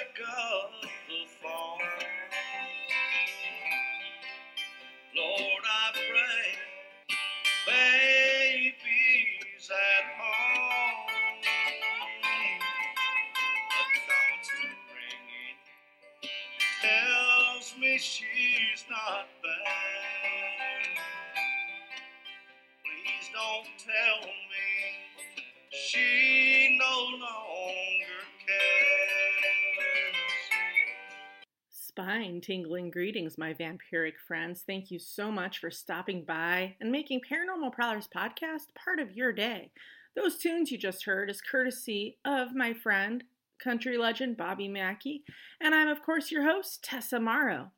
pick up Spine tingling greetings, my vampiric friends. Thank you so much for stopping by and making Paranormal Prowlers podcast part of your day. Those tunes you just heard is courtesy of my friend, country legend Bobby Mackey, and I'm, of course, your host, Tessa Morrow.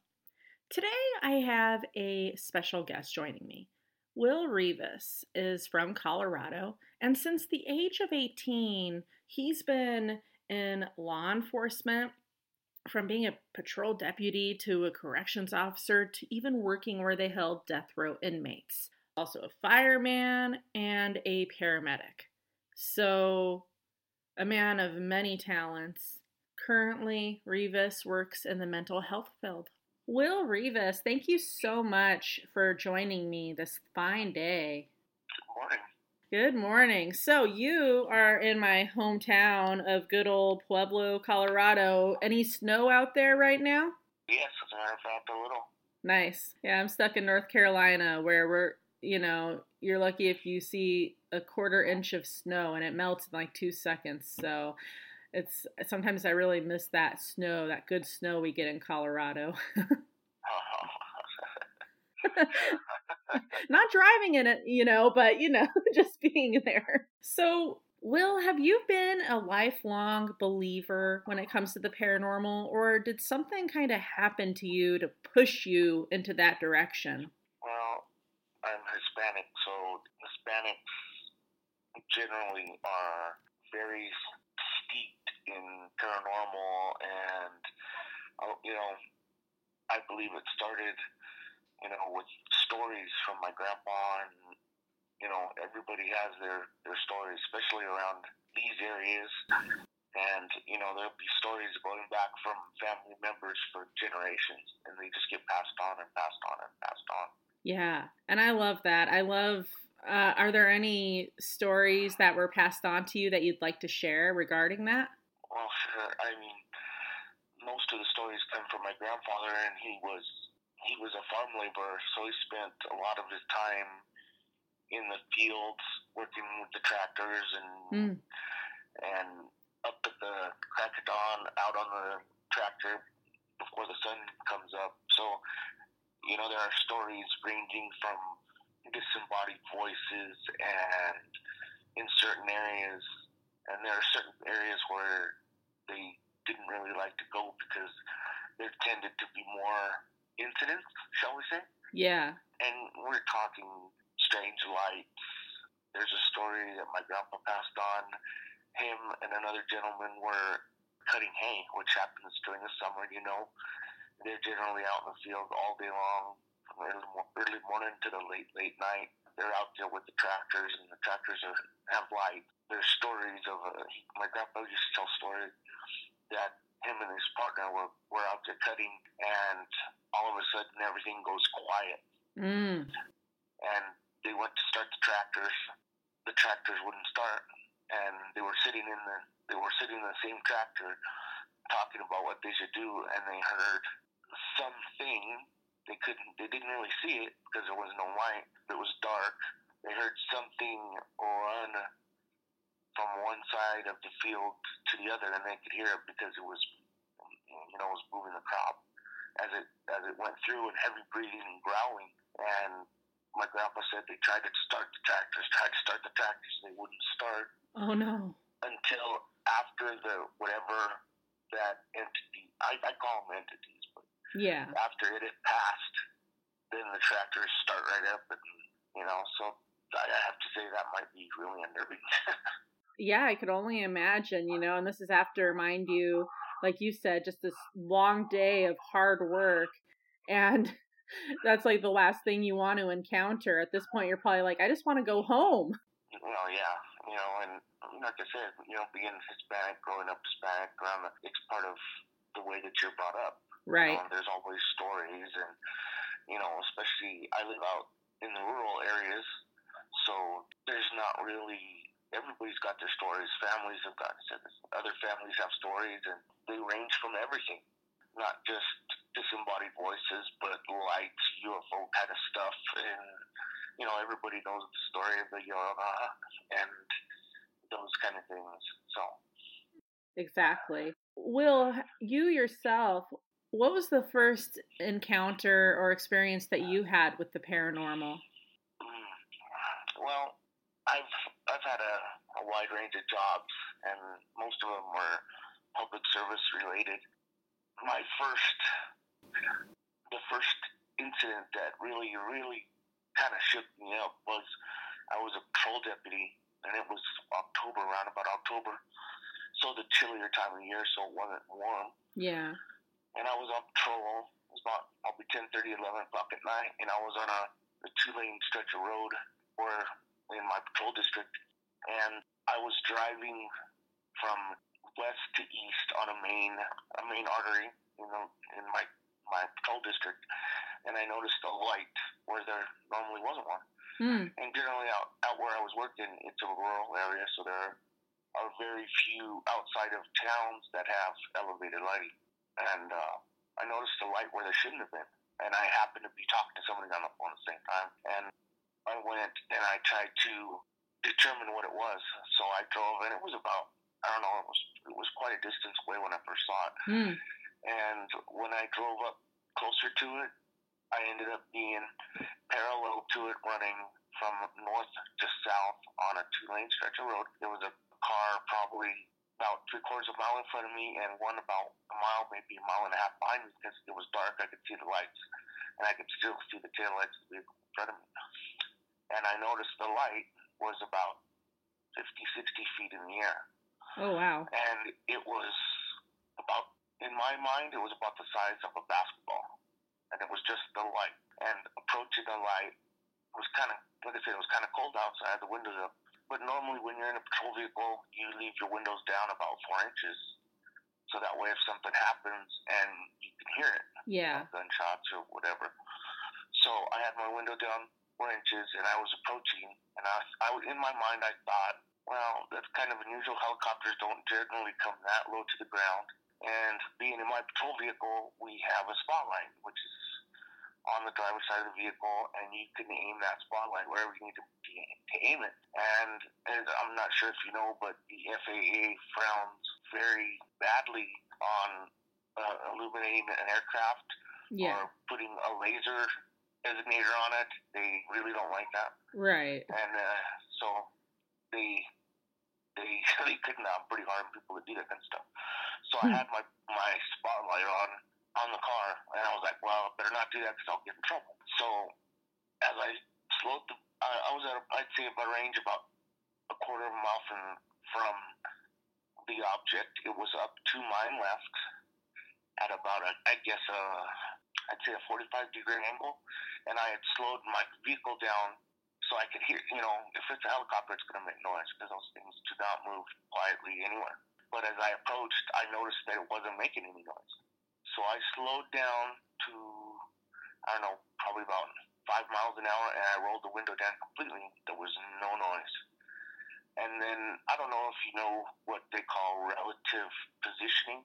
Today I have a special guest joining me. Will Rivas is from Colorado, and since the age of 18, he's been in law enforcement from being a patrol deputy to a corrections officer to even working where they held death row inmates. Also a fireman and a paramedic. So, a man of many talents. Currently, Rivas works in the mental health field. Will Rivas, thank you so much for joining me this fine day. Good morning. Good morning. So, you are in my hometown of good old Pueblo, Colorado. Any snow out there right now? Yes, as a matter of fact, a little. Nice. Yeah, I'm stuck in North Carolina where we're, you know, you're lucky if you see a quarter inch of snow and it melts in like two seconds. So, it's sometimes I really miss that snow, that good snow we get in Colorado. Not driving in it, you know, but you know, just being there. So, Will, have you been a lifelong believer when it comes to the paranormal, or did something kind of happen to you to push you into that direction? Well, I'm Hispanic, so Hispanics generally are very steeped in paranormal, and uh, you know, I believe it started, you know, with stories from my grandpa, and you know, everybody has their their stories, especially around these areas. And you know, there'll be stories going back from family members for generations, and they just get passed on and passed on and passed on. Yeah, and I love that. I love. Uh, are there any stories that were passed on to you that you'd like to share regarding that? Well, sure. I mean, most of the stories come from my grandfather, and he was he was a farm laborer, so he spent a lot of his time in the fields working with the tractors and Mm. and up at the crack of dawn out on the tractor before the sun comes up. So, you know, there are stories ranging from disembodied voices and in certain areas, and there are certain areas where they didn't really like to go because there tended to be more incidents, shall we say? Yeah. And we're talking strange lights. There's a story that my grandpa passed on. Him and another gentleman were cutting hay, which happens during the summer, you know. They're generally out in the field all day long, from early, early morning to the late, late night. They're out there with the tractors, and the tractors are, have light. There's stories of, uh, my grandpa used to tell stories that him and his partner were, were out there cutting, and all of a sudden everything goes quiet Mm. and they went to start the tractors. The tractors wouldn't start, and they were sitting in the they were sitting in the same tractor, talking about what they should do, and they heard something. They couldn't. They didn't really see it because there was no light. It was dark. They heard something run from one side of the field to the other, and they could hear it because it was, you know, it was moving the crop as it as it went through, and heavy breathing and growling. And my grandpa said they tried to start the tractors, tried to start the tractors, they wouldn't start Oh no. until after the whatever that entity I, I call them entities, but Yeah. after it had passed, then the tractors start right up, and you know, so I I have to say that might be really unnerving. Yeah, I could only imagine, you know, and this is after, mind you, like you said, just this long day of hard work. And that's like the last thing you want to encounter. At this point, you're probably like, I just want to go home. well, yeah, you know, and like I said, you know, being Hispanic, growing up Hispanic, around the, it's part of the way that you're brought up. Right. You know, there's always stories, and you know, especially I live out in the rural areas, so there's not really. Everybody's got their stories. Families have got other families have stories, and they range from everything, not just disembodied voices, but lights, UFO kind of stuff, and you know, everybody knows the story of the Llorona and those kind of things. So. Exactly. Will, you yourself, what was the first encounter or experience that you had with the paranormal? Mm, well, I've I've had a, a wide range of jobs, and most of them were public service related. My first, the first incident that really, really kind of shook me up was I was a patrol deputy, and it was October, around about October, so the chillier time of year, so it wasn't warm. Yeah. And I was on patrol. It was about probably 10, 30, 11 o'clock at night, and I was on a, a two-lane stretch of road where in my patrol district, and I was driving from west to east on a main a main artery, you know, in my my patrol district, and I noticed a light where there normally wasn't one. Mm. And generally, out out where I was working, it's a rural area, so there are very few outside of towns that have elevated lighting. And uh, I noticed a light where there shouldn't have been, and I happened to be talking to somebody on the phone at the same time, and I went and I tried to determine what it was. So I drove, and it was about I don't know, it was it was quite a distance away when I first saw it. Mm. And when I drove up closer to it, I ended up being parallel to it, running from north to south on a two-lane stretch of road. There was a car probably about three quarters of a mile in front of me, and one about a mile, maybe a mile and a half behind me because it was dark. I could see the lights, and I could still see the tail lights of the vehicle in front of me. And I noticed the light was about 50, 60 feet in the air. Oh, wow. And it was about, in my mind, it was about the size of a basketball. And it was just the light. And approaching the light was kind of, like I said, it was kind of cold outside, the windows up. But normally when you're in a patrol vehicle, you leave your windows down about four inches. So that way if something happens and you can hear it, Yeah. gunshots or whatever. So I had my window down inches and I was approaching. And I, I in my mind, I thought, well, that's kind of unusual. Helicopters don't generally come that low to the ground. And being in my patrol vehicle, we have a spotlight, which is on the driver's side of the vehicle, and you can aim that spotlight wherever you need to, to aim it. And, and I'm not sure if you know, but the FAA frowns very badly on uh, illuminating an aircraft Yeah. or putting a laser designator on it. They really don't like that Right. and uh, so they they they could not pretty hard on people to do that kind of stuff. So Hmm. I had my my spotlight on on the car, and I was like, well, I better not do that because I'll get in trouble. So as I slowed the, I, I was at a, I'd say about a range about a quarter of a mile from from the object. It was up to my left at about a I guess a I'd say a 45 degree angle, and I had slowed my vehicle down so I could hear, you know, if it's a helicopter, it's going to make noise because those things do not move quietly anywhere. But as I approached, I noticed that it wasn't making any noise. So I slowed down to, I don't know, probably about five miles an hour, and I rolled the window down completely. There was no noise. And then I don't know if you know what they call relative positioning.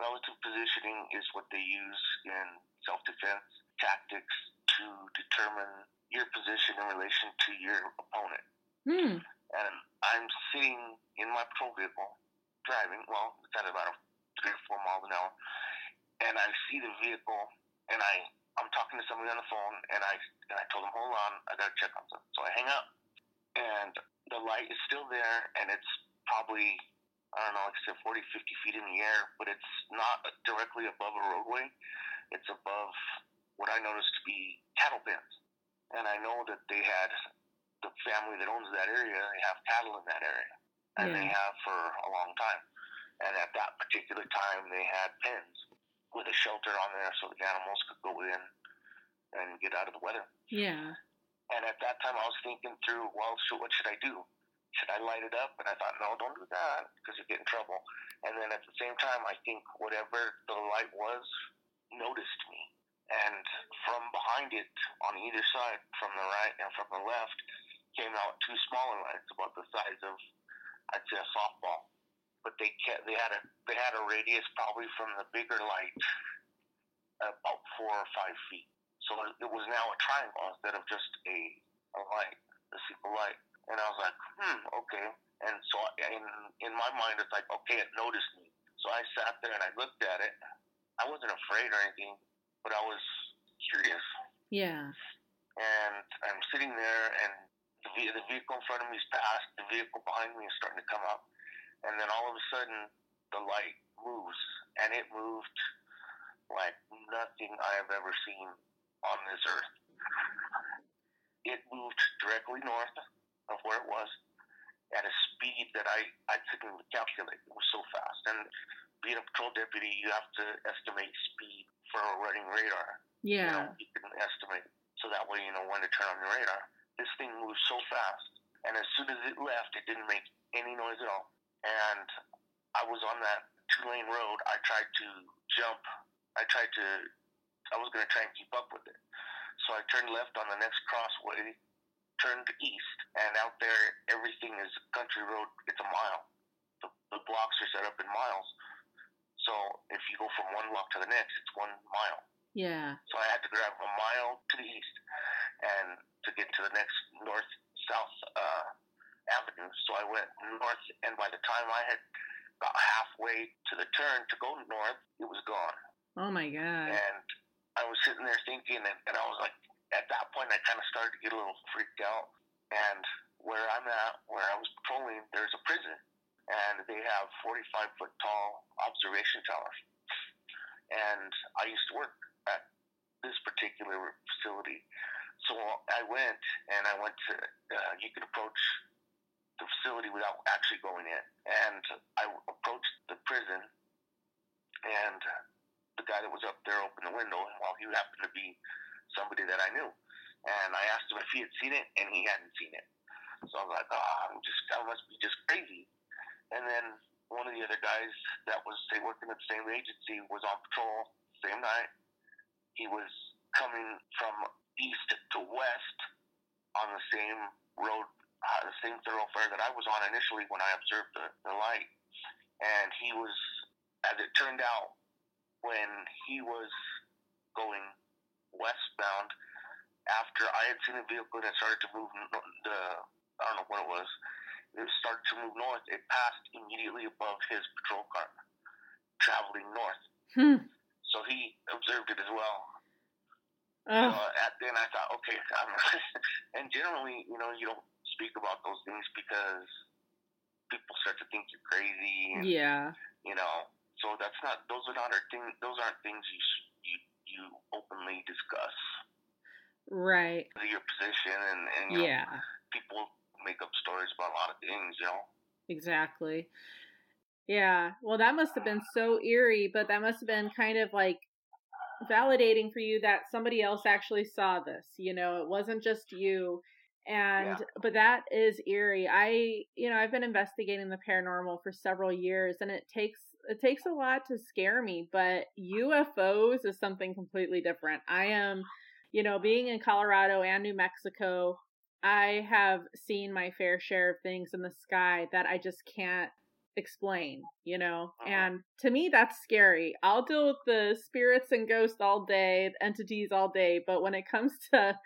Relative positioning is what they use in self defense tactics to determine your position in relation to your opponent. Hmm. And I'm sitting in my patrol vehicle driving, well, it's at about a three or four miles an hour, and I see the vehicle, and I, I'm talking to somebody on the phone, and I, and I told them, hold on, I gotta check on something. So I hang up, and the light is still there, and it's probably, I don't know, like I said, 40, 50 feet in the air, but it's not directly above a roadway. It's above what I noticed to be cattle pens. And I know that they had, the family that owns that area, they have cattle in that area. And they Yeah. have for a long time. And at that particular time, they had pens with a shelter on there so the animals could go in and get out of the weather. Yeah. And at that time, I was thinking through, well, so what should I do? should I light it up? And I thought, no, don't do that because you get in trouble. And then at the same time, I think whatever the light was noticed me. And from behind it, on either side, from the right and from the left, came out two smaller lights about the size of, I'd say, a softball. But they kept, they had a they had a radius probably from the bigger light about four or five feet. So it was now a triangle instead of just a, a light, a single light. And I was like, hmm, okay. And so in in my mind, it's like, okay, it noticed me. So I sat there and I looked at it. I wasn't afraid or anything, but I was curious. Yeah. And I'm sitting there, and the, ve- the vehicle in front of me is past. The vehicle behind me is starting to come up, and then all of a sudden, the light moves, and it moved like nothing I have ever seen on this earth. It moved directly north of where it was at a speed that I, I couldn't even calculate. It was so fast. And being a patrol deputy, you have to estimate speed for a running radar. You, Yeah. know, you can estimate. So that way you know when to turn on your radar. This thing moved so fast. And as soon as it left, it didn't make any noise at all. And I was on that two lane road. I tried to jump. I tried to, I was going to try and keep up with it. So I turned left on the next crossway, turned east, and out there, everything is country road. It's a mile. The, the blocks are set up in miles. So if you go from one block to the next, it's one mile. Yeah. So I had to grab a mile to the east and to get to the next north south uh, avenue. So I went north, and by the time I had got halfway to the turn to go north, it was gone. Oh my god. And I was sitting there thinking, and, and I was like, at that point, I kind of started to get a little freaked out. And where I'm at, where I was patrolling, there's a prison, and they have 45 foot tall observation towers. And I used to work at this particular facility. So I went, and I went to, uh, you could approach the facility without actually going in. And I approached the prison, and the guy that was up there opened the window, and while he happened to be somebody that I knew, and I asked him if he had seen it, and he hadn't seen it. So I was like, oh, I'm just, I must be just crazy. And then one of the other guys that was say working at the same agency was on patrol same night. He was coming from east to west on the same road, uh, the same thoroughfare that I was on initially when I observed the, the light. And he was, as it turned out, when he was going westbound, after I had seen a vehicle that started to move the, I don't know what it was, it started to move north. It passed immediately above his patrol car, traveling north. Hmm. So he observed it as well. Oh. So at then I thought, okay, I'm, and generally, you know, you don't speak about those things because people start to think you're crazy. And, Yeah. You know, so that's not; those are not our thing. Those aren't things you you you openly discuss. Right. Your position and and you know, Yeah. people make up stories about a lot of things. You know. Exactly. Yeah. Well, that must have been so eerie, but that must have been kind of like validating for you that somebody else actually saw this. You know, it wasn't just you. And Yeah. but that is eerie. I, you know, I've been investigating the paranormal for several years and it takes it takes a lot to scare me, but UFOs is something completely different. I am, you know, being in Colorado and New Mexico, I have seen my fair share of things in the sky that I just can't explain, you know? Uh-huh. And to me, that's scary. I'll deal with the spirits and ghosts all day, entities all day, but when it comes to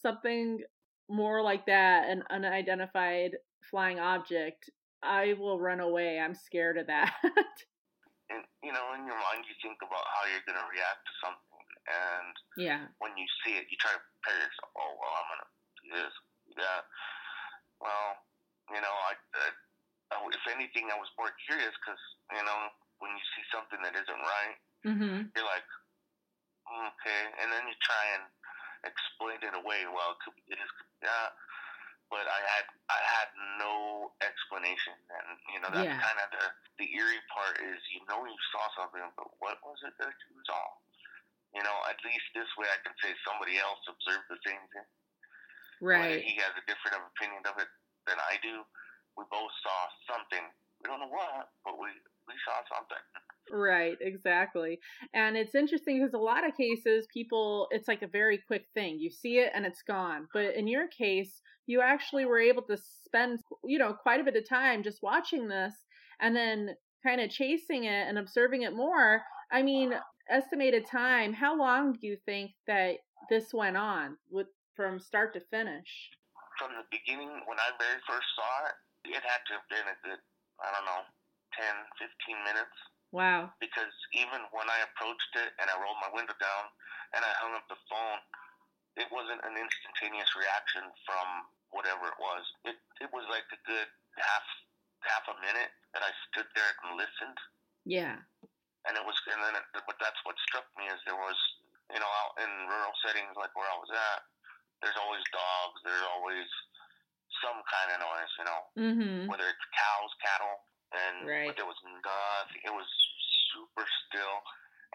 something more like that, an unidentified flying object, I will run away. I'm scared of that. And you know, in your mind, you think about how you're going to react to something, and yeah. when you see it, you try to prepare yourself. Oh well, I'm gonna do this, do that. Well, you know, I, I, I if anything, I was more curious because you know, when you see something that isn't right, Mhm. you're like, "Mm, okay, and then you try and explain it away. Well, it could be this, could be that. But I had I had no explanation, and you know that's Yeah. kind of the the eerie part is you know you saw something, but what was it that you saw? You know, at least this way I can say somebody else observed the same thing. Whether Right. he has a different opinion of it than I do, we both saw something. We don't know what, but we we saw something. Right, exactly. And it's interesting because a lot of cases, people, it's like a very quick thing. You see it and it's gone. But in your case, you actually were able to spend, you know, quite a bit of time just watching this and then kind of chasing it and observing it more. I mean, estimated time, how long do you think that this went on with from start to finish? From the beginning, when I very first saw it, it had to have been a good, I don't know, 10, 15 minutes. Wow. Because even when I approached it and I rolled my window down and I hung up the phone, it wasn't an instantaneous reaction from whatever it was. It it was like a good half half a minute that I stood there and listened. Yeah. And it was, and then, it, but that's what struck me is there was, you know, out in rural settings like where I was at, there's always dogs, there's always some kind of noise, you know, mm-hmm. whether it's cows, cattle, and right. but there was nothing. It was super still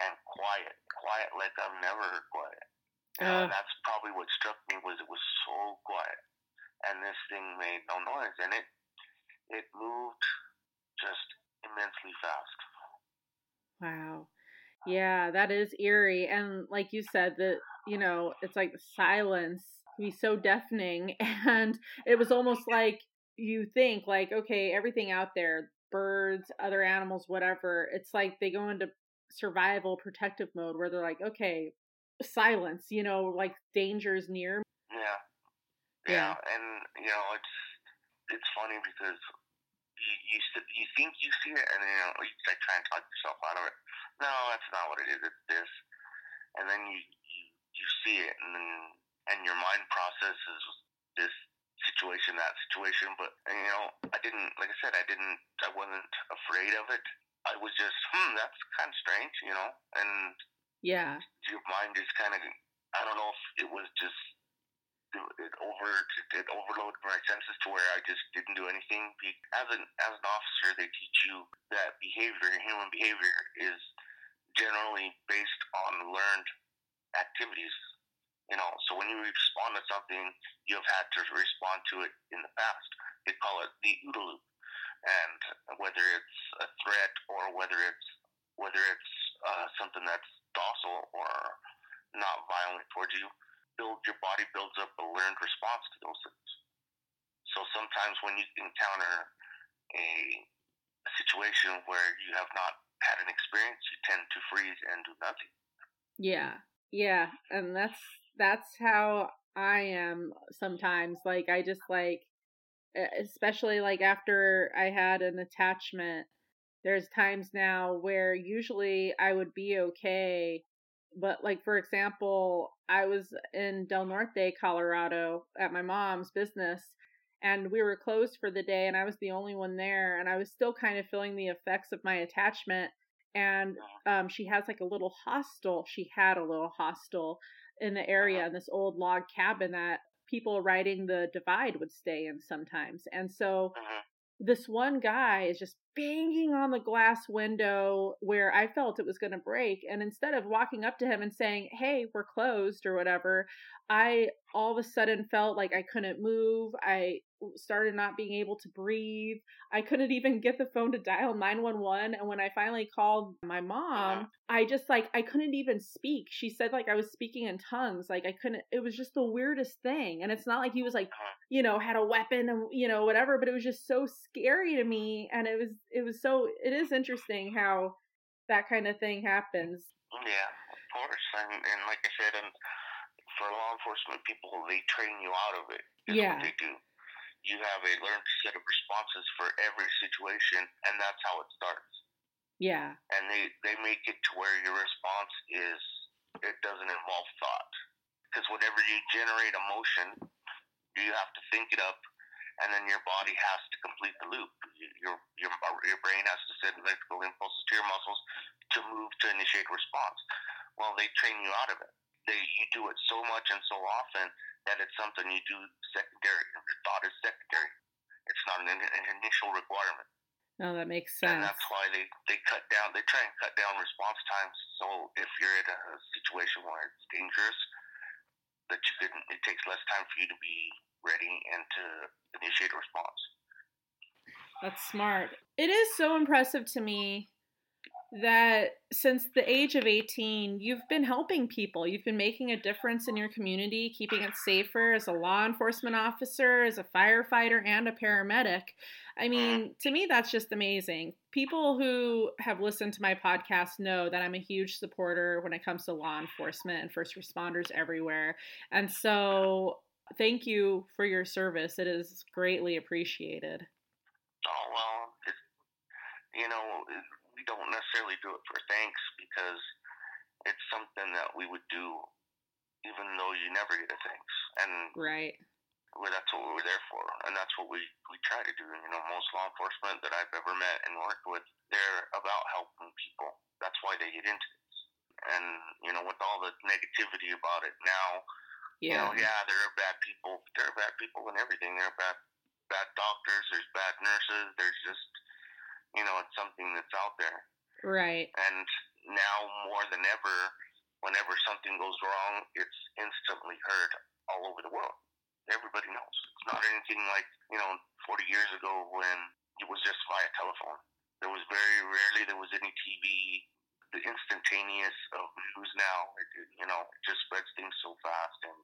and quiet, quiet like I've never heard quiet. Uh. And that's probably what struck me was it was so quiet, and this thing made no noise, and it it moved just immensely fast. Wow. Yeah, that is eerie. And like you said, that you know, it's like the silence can be so deafening and it was almost like you think like, okay, everything out there, birds, other animals, whatever, it's like they go into survival protective mode where they're like, okay, silence, you know, like danger is near. Yeah. Yeah, yeah. and you know, it's it's funny because you you you think you see it, and then you know you like try and talk yourself out of it. No, that's not what it is. It's this, and then you you you see it, and then and your mind processes this situation, that situation. But you know, I didn't like I said, I didn't, I wasn't afraid of it. I was just, hmm, that's kind of strange, you know, and yeah, your mind just kind of, I don't know if it was just it over it overloaded my senses to where I just didn't do anything. As an as an officer, they teach you that behavior, human behavior, is generally based on learned activities. You know, so when you respond to something, you've had to respond to it in the past. They call it the OODA loop, and whether it's a threat or whether it's whether it's uh, something that's docile or not violent towards you, build your body builds up a learned response to those things. So sometimes when you encounter a situation where you have not had an experience, you tend to freeze and do nothing. Yeah, yeah, and that's that's how I am sometimes. Like I just like, especially like after I had an attachment. There's times now where usually I would be okay but like for example, I was in Del Norte, Colorado at my mom's business and we were closed for the day and I was the only one there and I was still kind of feeling the effects of my attachment and um, she has like a little hostel. She had a little hostel in the area uh-huh. in this old log cabin that people riding the divide would stay in sometimes. And so mm-hmm. this one guy is just banging on the glass window where I felt it was going to break. And instead of walking up to him and saying, Hey, we're closed or whatever, I all of a sudden felt like I couldn't move. I started not being able to breathe. I couldn't even get the phone to dial 911. And when I finally called my mom, uh-huh. I just like, I couldn't even speak. She said like I was speaking in tongues. Like I couldn't, it was just the weirdest thing. And it's not like he was like, uh-huh. you know, had a weapon and, you know, whatever, but it was just so scary to me. And it was, it was so, it is interesting how that kind of thing happens. Oh, yeah, of course. And, and like I said, and for law enforcement people, they train you out of it. yeah. they do you have a learned set of responses for every situation, and that's how it starts. Yeah. And they, they make it to where your response is, it doesn't involve thought. Because whenever you generate emotion, you have to think it up, and then your body has to complete the loop. Your, your, your brain has to send electrical impulses to your muscles to move to initiate response. Well, they train you out of it. They, you do it so much and so often that it's something you do secondary. Your thought is secondary. It's not an, an initial requirement. No, that makes sense. And that's why they, they cut down, they try and cut down response times. So if you're in a situation where it's dangerous, that you can, it takes less time for you to be ready and to initiate a response. That's smart. It is so impressive to me that since the age of 18, you've been helping people. You've been making a difference in your community, keeping it safer as a law enforcement officer, as a firefighter, and a paramedic. I mean, to me, that's just amazing. People who have listened to my podcast know that I'm a huge supporter when it comes to law enforcement and first responders everywhere. And so, thank you for your service. It is greatly appreciated. Oh, well, you know, we don't necessarily do it for thanks because it's something that we would do even though you never get a thanks. And right. Well, that's what we're there for, and that's what we we try to do. You know, most law enforcement that I've ever met and worked with, they're about helping people. That's why they get into this. And you know, with all the negativity about it now, yeah, you know, yeah, there are bad people. There are bad people and everything. There are bad bad doctors. There's bad nurses. There's just, you know, it's something that's out there. Right. And now more than ever, whenever something goes wrong, it's instantly heard all over the world everybody knows. It's not anything like, you know, 40 years ago when it was just via telephone. There was very rarely there was any TV. The instantaneous of news now, it, you know, it just spreads things so fast, and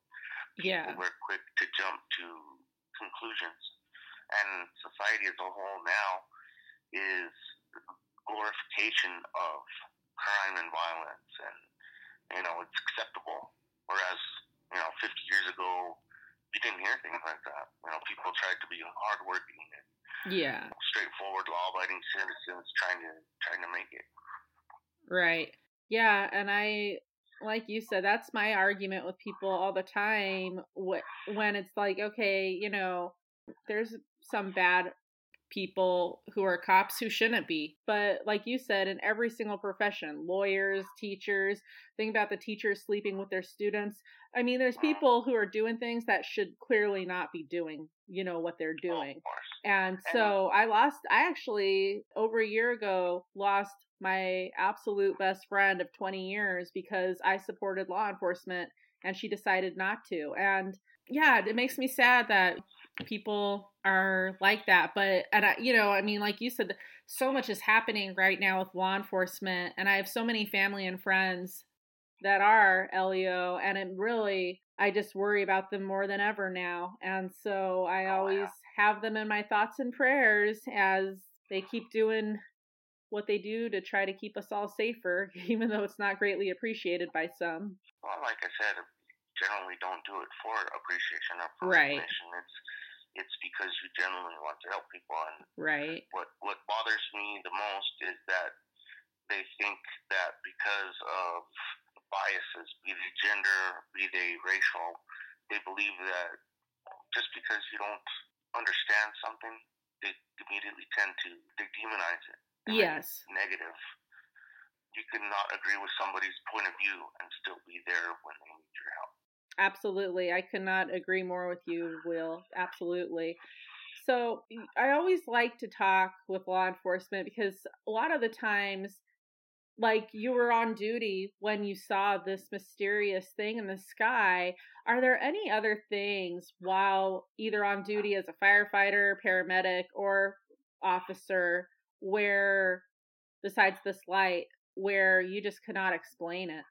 yeah, we're quick to jump to conclusions. And society as a whole now is glorification of crime and violence, and you know, it's acceptable. Whereas, you know, 50 years ago, you didn't hear things like that. You know, people tried to be hardworking and yeah, straightforward, law-abiding citizens trying to trying to make it. Right. Yeah, and I like you said that's my argument with people all the time when it's like okay you know there's some bad people who are cops who shouldn't be. But like you said, in every single profession, lawyers, teachers, think about the teachers sleeping with their students. I mean, there's people who are doing things that should clearly not be doing, you know, what they're doing. And so I lost, I actually, over a year ago, lost my absolute best friend of 20 years because I supported law enforcement and she decided not to. And yeah, it makes me sad that people are like that but and I, you know i mean like you said so much is happening right now with law enforcement and i have so many family and friends that are leo and it really i just worry about them more than ever now and so i oh, always have them in my thoughts and prayers as they keep doing what they do to try to keep us all safer even though it's not greatly appreciated by some. Well like i said generally don't do it for appreciation or for right. It's it's because you genuinely want to help people. And right. What what bothers me the most is that they think that because of biases, be they gender, be they racial, they believe that just because you don't understand something, they immediately tend to they demonize it. Yes. Negative. You cannot agree with somebody's point of view and still be there when they need your help. Absolutely. I cannot agree more with you, Will. Absolutely. So I always like to talk with law enforcement because a lot of the times, like you were on duty when you saw this mysterious thing in the sky. Are there any other things while either on duty as a firefighter, paramedic, or officer where, besides this light, where you just cannot explain it?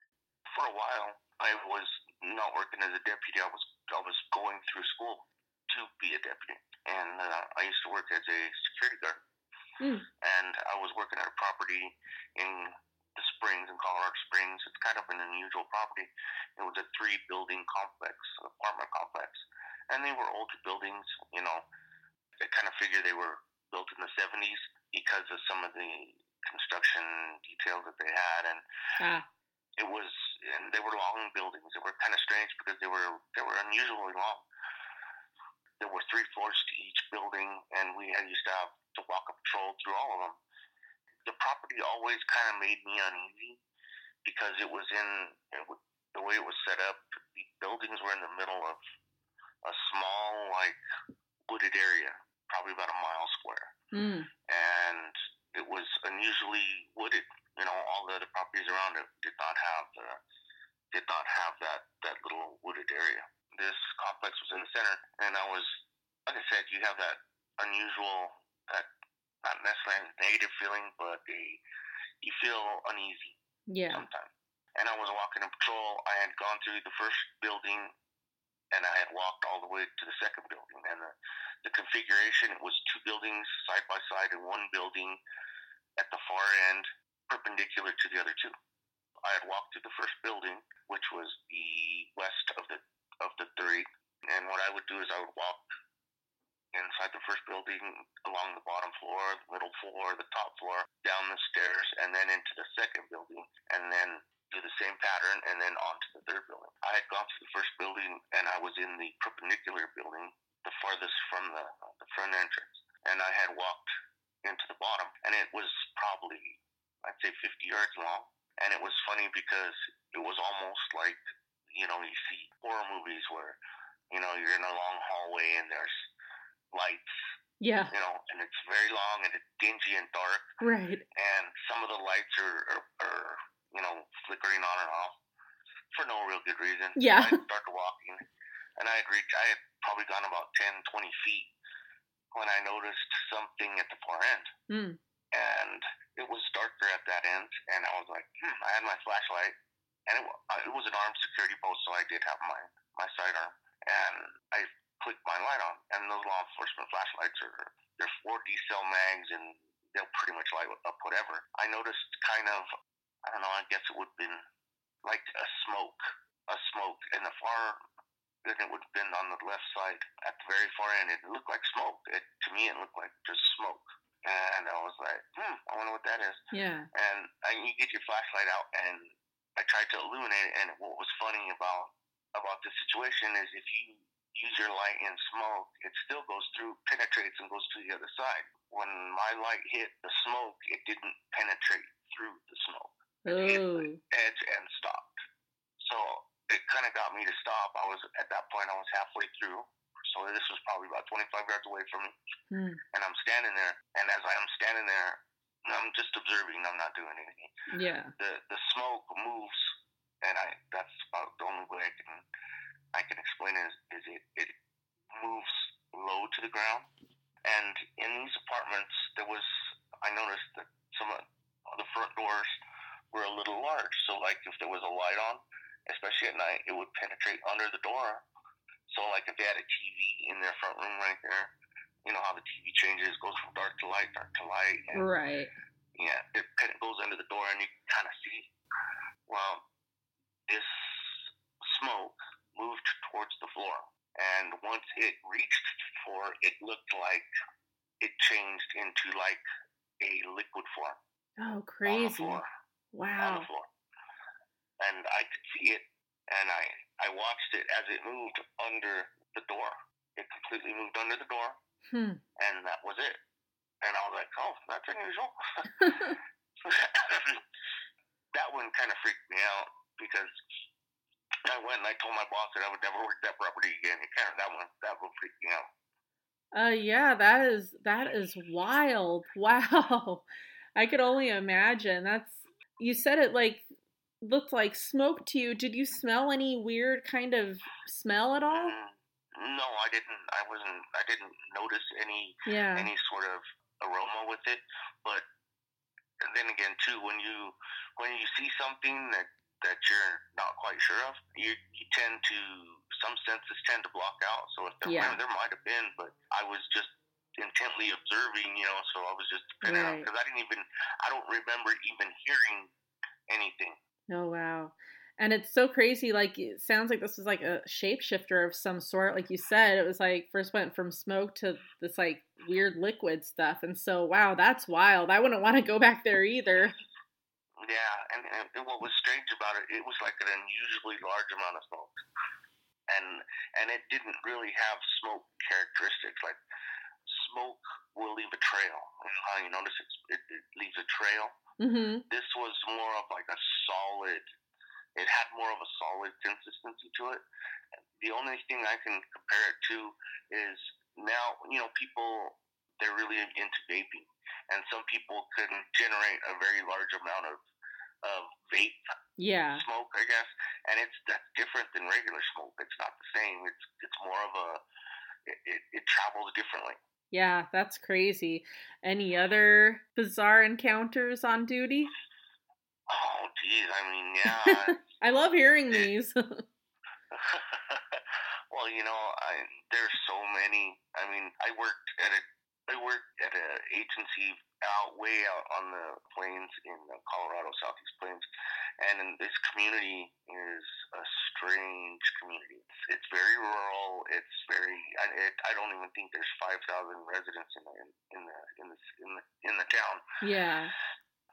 For a while, I was not working as a deputy. I was I was going through school to be a deputy, and uh, I used to work as a security guard. Mm. And I was working at a property in the Springs in Colorado Springs. It's kind of an unusual property. It was a three building complex, apartment complex, and they were older buildings. You know, I kind of figured they were built in the 70s because of some of the construction details that they had, and ah it was, and they were long buildings. They were kind of strange because they were they were unusually long. There were three floors to each building, and we had used to have to walk a patrol through all of them. The property always kind of made me uneasy because it was in it the way it was set up. The buildings were in the middle of a small, like wooded area, probably about a mile square, mm. and it was unusually wooded you know, all the other properties around it did not have the did not have that that little wooded area. This complex was in the center, and I was, like I said, you have that unusual that not necessarily negative feeling, but a you feel uneasy Yeah. sometimes. And I was walking in patrol. I had gone through the first building, and I had walked all the way to the second building. And the, the configuration it was two buildings side by side, in one building at the far end, perpendicular to the other two. I had walked through the first building, which was the west of the of the three. And what I would do is I would walk inside the first building, along the bottom floor, the middle floor, the top floor, down the stairs, and then into the second building, and then do the same pattern, and then on to the third building. I had gone to the first building, and I was in the perpendicular building, the farthest from the, the front entrance, and I had walked into the bottom, and it was probably, I'd say, 50 yards long. And it was funny because it was almost like, you know, you see horror movies where, you know, you're in a long hallway and there's lights, Yeah. you know, and it's very long and it's dingy and dark, Right. and some of the lights are, are, are you know, flickering on and off for no real good reason. Yeah. I started walking, and I had reached, I had probably gone about 10, 20 feet when I noticed something at the far end Mm. and it was darker at that end. And I was like, hmm, I had my flashlight, and it, uh, it was an armed security post, so I did have my my sidearm, and I clicked my light on. And those law enforcement flashlights are they're 4D cell mags, and they'll pretty much light up whatever. I noticed kind of, I don't know, I guess it would have been like a smoke, a smoke in the far. Then it would have been on the left side at the very far end. It looked like smoke. It, to me, it looked like just smoke. And I was like, hmm, I wonder what that is. Yeah. And, and you get your flashlight out, and I tried to illuminate it. And what was funny about about this situation is if you use your light in smoke, it still goes through, penetrates, and goes to the other side. When my light hit the smoke, it didn't penetrate through the smoke Oh. edge and stopped. So it kind of got me to stop. I was at that point. I was halfway through. So this was probably about 25 yards away from me, Hmm. and I'm standing there. And as I'm standing there, I'm just observing. I'm not doing anything. Yeah. The the smoke moves, and I that's about the only way I can I can explain it is, is it it moves low to the ground. And in these apartments, there was I noticed that some of the front doors were a little large. So like if there was a light on, especially at night, it would penetrate under the door. So like if they had a TV in their front room right there, you know how the TV changes, goes from dark to light, dark to light. And Right. yeah, it goes under the door and you can kind of see. Well, this smoke moved towards the floor. And once it reached the floor, it looked like it changed into like a liquid form Oh, on the crazy. floor on Wow. the floor. And I could see it, and I I watched it as it moved under the door. It completely moved under the door, Hmm. and that was it. And I was like, oh, that's unusual. that one kind of freaked me out because I went and I told my boss that I would never work that property again. It kind of that one that one freaked me out. Uh yeah, that is that is wild. Wow. I could only imagine. That's you said it like looked like smoke to you. Did you smell any weird kind of smell at all? No, I didn't. I wasn't. I didn't notice any Yeah. any sort of aroma with it. But then again, too, when you when you see something that that you're not quite sure of, you you tend to some senses tend to block out. So if there, Yeah. there might have been, but I was just intently observing, you know. So I was just Right. because I didn't even I don't remember even hearing anything. Oh wow. And it's so crazy. Like it sounds like this was like a shapeshifter of some sort. Like you said, it was like first went from smoke to this like weird liquid stuff. And so wow, that's wild. I wouldn't want to go back there either. Yeah, and, and what was strange about it, it was like an unusually large amount of smoke, and and it didn't really have smoke characteristics. Like smoke will leave a trail. You know how you notice it's, it, it leaves a trail. Mm-hmm. This was more of like a solid. It had more of a solid consistency to it. The only thing I can compare it to is now you know people they're really into vaping, and some people can generate a very large amount of of vape Yeah. smoke, I guess, and it's that's different than regular smoke. It's not the same. It's it's more of a it, it, it travels differently. Yeah, that's crazy. Any other bizarre encounters on duty? Oh, geez. I mean, yeah. I love hearing these. well, you know, I there's so many. I mean, I worked at a I worked at an agency out way out on the plains in uh, Colorado, Southeast Plains, and this community is a strange community. It's, it's very rural. It's very. I, it, I don't even think there's five thousand residents in the in the in the in the in the town. Yeah.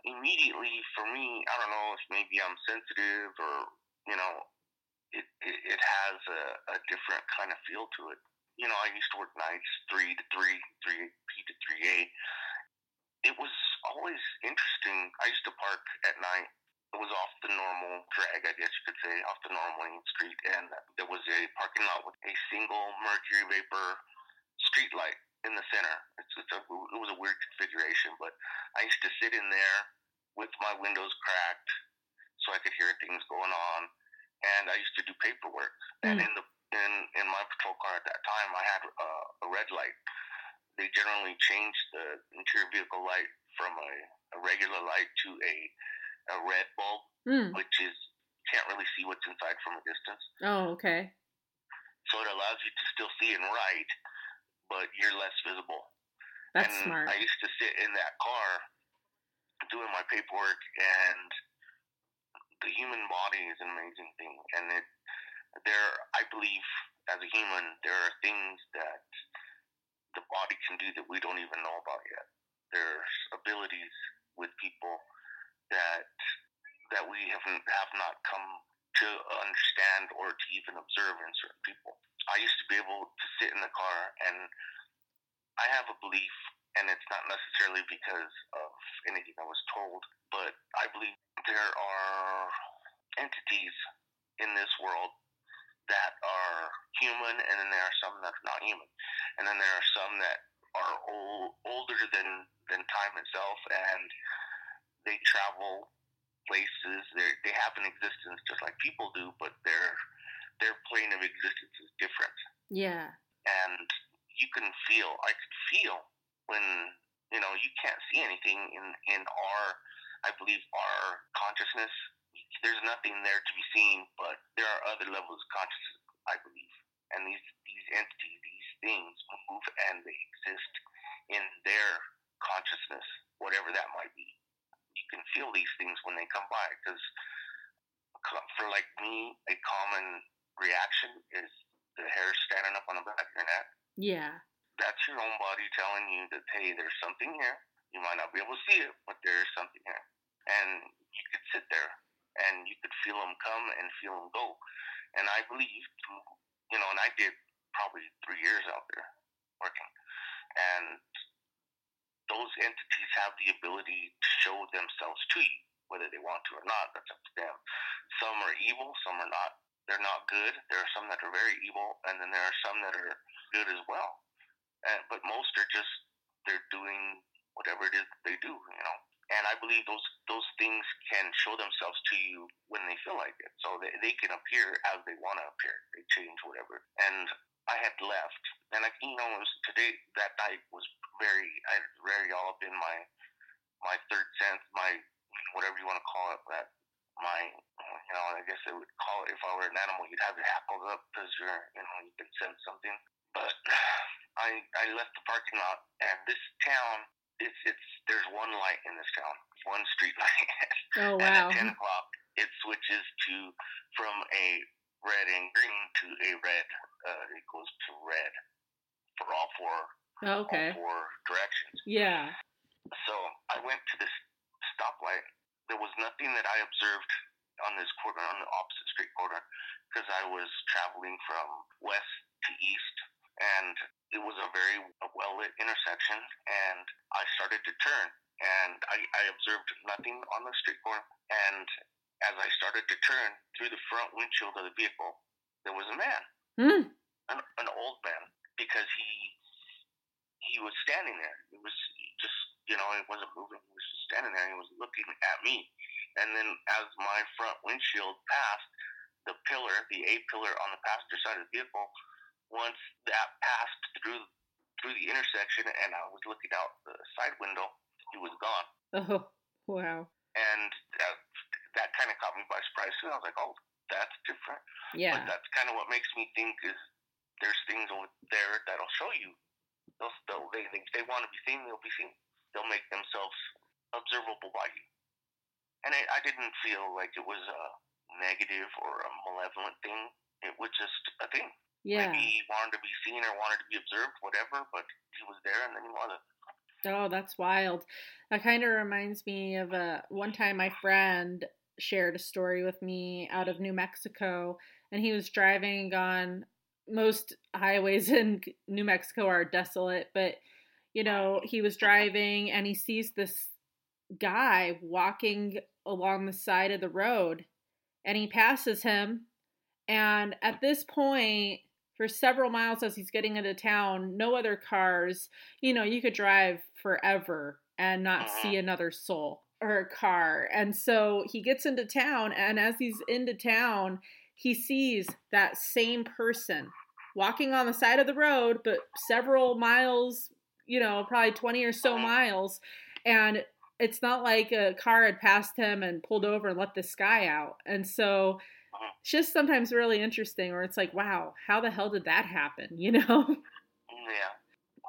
Immediately for me, I don't know if maybe I'm sensitive or you know, it it, it has a, a different kind of feel to it you know, I used to work nights, three to three, three P to three A. It was always interesting. I used to park at night. It was off the normal drag, I guess you could say, off the normal main street, and there was a parking lot with a single mercury vapor street light in the center. It's, it's a, it was a weird configuration, but I used to sit in there with my windows cracked so I could hear things going on, and I used to do paperwork. Mm. And in the in in my patrol car at that time, I had uh, a red light. They generally change the interior vehicle light from a, a regular light to a a red bulb, mm. which is can't really see what's inside from a distance. Oh, okay. So it allows you to still see and write, but you're less visible. That's and smart. I used to sit in that car doing my paperwork, and the human body is an amazing thing, and it there, I believe, as a human, there are things that the body can do that we don't even know about yet. There's abilities with people that that we haven't have not come to understand or to even observe in certain people. I used to be able to sit in the car and I have a belief and it's not necessarily because of anything I was told, but I believe there are entities in this world that are human, and then there are some that are not human, and then there are some that are old, older than than time itself, and they travel places. They they have an existence just like people do, but their their plane of existence is different. Yeah, and you can feel. I could feel when you know you can't see anything in in our. I believe our consciousness there's nothing there to be seen, but there are other levels of consciousness, I believe. And these, these entities, these things move and they exist in their consciousness, whatever that might be. You can feel these things when they come by because for like me, a common reaction is the hair standing up on the back of your neck. Yeah. That's your own body telling you that, hey, there's something here. You might not be able to see it, but there's something here. And you could sit there and you could feel them come and feel them go. And I believe, you know, and I did probably three years out there working, and those entities have the ability to show themselves to you, whether they want to or not. That's up to them. Some are evil, some are not. They're not good. There are some that are very evil, and then there are some that are good as well. And, but most are just they're doing whatever it is they do, you know and I believe those those things can show themselves to you when they feel like it. So they, they can appear as they want to appear. They change whatever. And I had left, and I, you know, it was today that night was very, I very all up in my my third sense, my whatever you want to call it, that my, you know, I guess they would call it if I were an animal, you'd have your hackles up because you're, you know, you can sense something. But I I left the parking lot, and this town it's it's there's one light in this town, one street light. Oh wow! and at ten o'clock, it switches to from a red and green to a red. Uh, it goes to red for all four. Oh, okay. All four directions. Yeah. So I went to this stoplight. There was nothing that I observed on this corner, on the opposite street corner, because I was traveling from west to east, and it was a very well lit intersection, and I started to turn, and I, I observed nothing on the street corner. And as I started to turn through the front windshield of the vehicle, there was a man, mm. an, an old man, because he he was standing there. It was just you know, it wasn't moving. He was just standing there. He was looking at me. And then as my front windshield passed, the pillar, the A pillar on the passenger side of the vehicle, once that passed through through the intersection, and I was looking out the side window. He was gone. Oh, wow. And that, that kind of caught me by surprise. too. I was like, oh, that's different. Yeah. But that's kind of what makes me think is there's things over there that'll show you. They'll, they'll they, if they want to be seen, they'll be seen. They'll make themselves observable by you. And I, I didn't feel like it was a negative or a malevolent thing. It was just a thing. Yeah. Maybe he wanted to be seen or wanted to be observed, whatever, but he was there and then he wasn't. Oh, that's wild. That kind of reminds me of a one time my friend shared a story with me out of New Mexico, and he was driving on most highways in New Mexico are desolate, but you know, he was driving and he sees this guy walking along the side of the road and he passes him and at this point for several miles as he's getting into town, no other cars. You know, you could drive forever and not uh-huh. see another soul or a car. And so he gets into town, and as he's into town, he sees that same person walking on the side of the road, but several miles, you know, probably 20 or so uh-huh. miles. And it's not like a car had passed him and pulled over and let this guy out. And so Mm-hmm. it's just sometimes really interesting where it's like, wow, how the hell did that happen? You know? Yeah.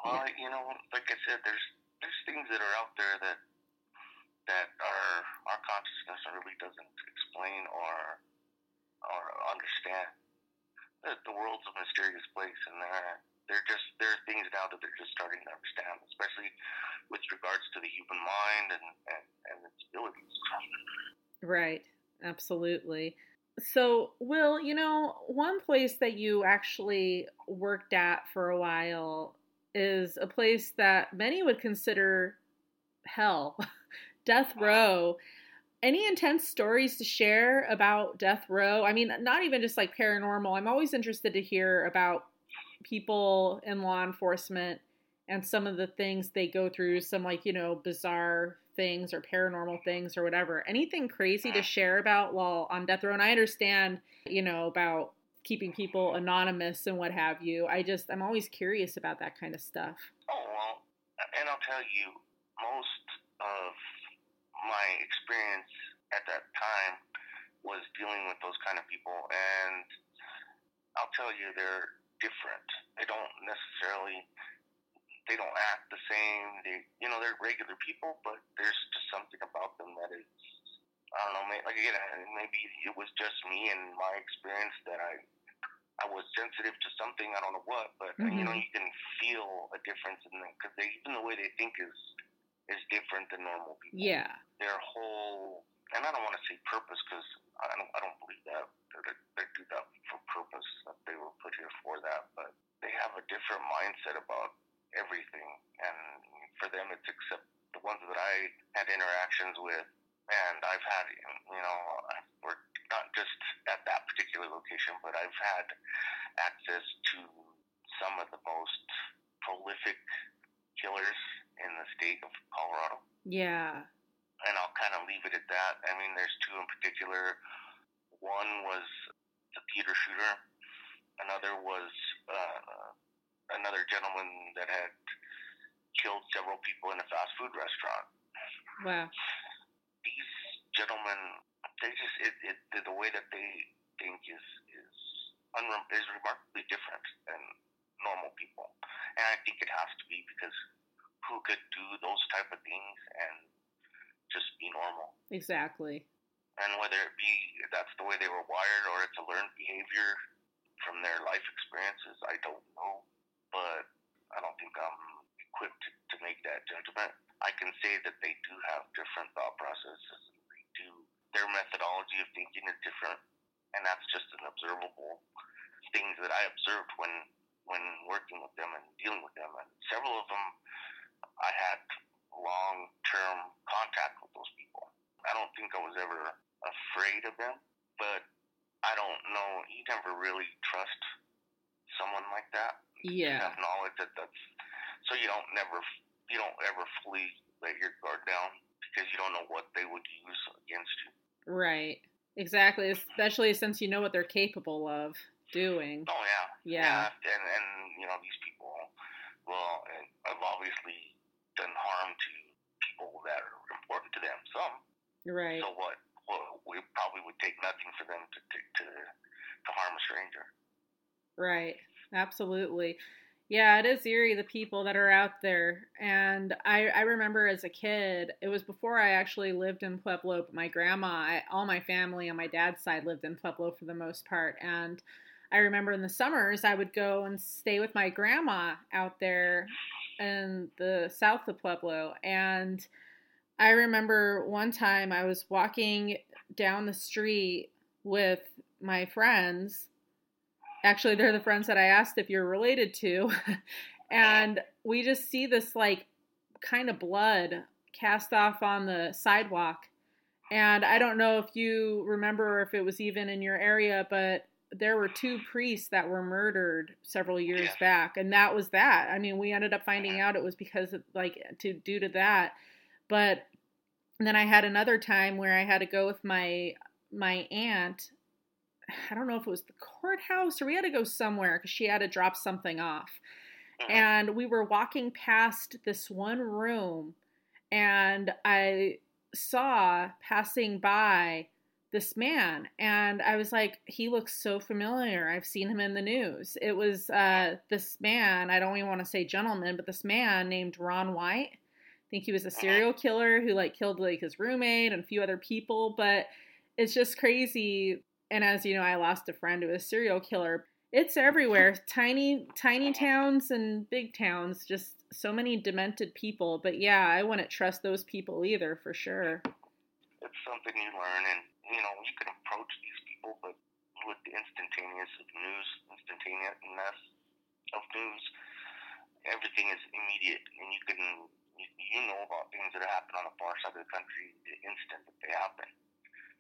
Well, you know, like I said, there's there's things that are out there that that our our consciousness really doesn't explain or or understand. The, the world's a mysterious place, and there they're just there are things now that they're just starting to understand, especially with regards to the human mind and and, and its abilities. Right. Absolutely. So, Will, you know, one place that you actually worked at for a while is a place that many would consider hell, death row. Any intense stories to share about death row? I mean, not even just like paranormal. I'm always interested to hear about people in law enforcement and some of the things they go through, some like, you know, bizarre things or paranormal things or whatever. Anything crazy to share about while on death row? And I understand, you know, about keeping people anonymous and what have you. I just, I'm always curious about that kind of stuff. Oh well, and I'll tell you, most of my experience at that time was dealing with those kind of people, and I'll tell you, they're different. They don't necessarily they don't act the same. They, you know, they're regular people, but there's just something about them that is, I don't know, like again, maybe it was just me and my experience that I, I was sensitive to something. I don't know what, but Mhm. you know, you can feel a difference in them because they, even the way they think is, is different than normal people. Yeah. Their whole, and I don't want to say purpose because I don't, I don't believe that they, they do that for purpose. That they were put here for that, but they have a different mindset about everything, and for them, it's except the ones that I had interactions with, and I've had, you know, I've worked not just at that particular location, but I've had access to some of the most prolific killers in the state of Colorado, Yeah. and I'll kind of leave it at that. I mean, there's two in particular. One was the theater shooter. Another was uh, another gentleman that had killed several people in a fast food restaurant. Wow. These gentlemen, they just it, it the, the way that they think is is unre- is remarkably different than normal people, and I think it has to be because who could do those type of things and just be normal? Exactly. and whether it be that's the way they were wired or it's a learned behavior from their life experiences, I don't know. But I don't think I'm equipped to make that judgment. I can say that they do have different thought processes. They do. Their methodology of thinking is different, and that's just an observable things that I observed when when working with them and dealing with them. And several of them, I had long term contact with those people. I don't think I was ever afraid of them, but I don't know. You never really trust someone like that. You Yeah. have knowledge that that's so you don't never you don't ever fully let your guard down because you don't know what they would use against you. Right. Exactly. Especially since you know what they're capable of doing. Oh yeah, Yeah. and and you know these people, well, and I've obviously done harm to people that are important to them. Some. Right. So what? Well, we probably would take nothing for them to to to, to harm a stranger. Right. Absolutely. Yeah, it is eerie the people that are out there. And I, I remember as a kid, it was before I actually lived in Pueblo, but my grandma, I, all my family on my dad's side lived in Pueblo for the most part. And I remember in the summers, I would go and stay with my grandma out there in the south of Pueblo. And I remember one time I was walking down the street with my friends Actually, they're the friends that I asked if you're related to. and we just see this like kind of blood cast off on the sidewalk. And I don't know if you remember if it was even in your area, but there were two priests that were murdered several years yeah. back, and that was that. I mean, we ended up finding mm-hmm. out it was because of like to due to that. But then I had another time where I had to go with my my aunt I don't know if it was the courthouse or we had to go somewhere because she had to drop something off. Uh-huh. And we were walking past this one room, and I saw passing by this man and i was like he looks so familiar i've seen him in the news it was uh, this man i don't even want to say gentleman but this man named ron white i think he was a uh-huh. serial killer who like killed like his roommate and a few other people but it's just crazy and as you know, I lost a friend to a serial killer. It's everywhere. Tiny, tiny towns and big towns. Just so many demented people. But yeah, I wouldn't trust those people either, for sure. It's something you learn, and you know you can approach these people, but with the instantaneous of news, instantaneousness of news, everything is immediate, and you can you know about things that happen on the far side of the country the instant that they happen.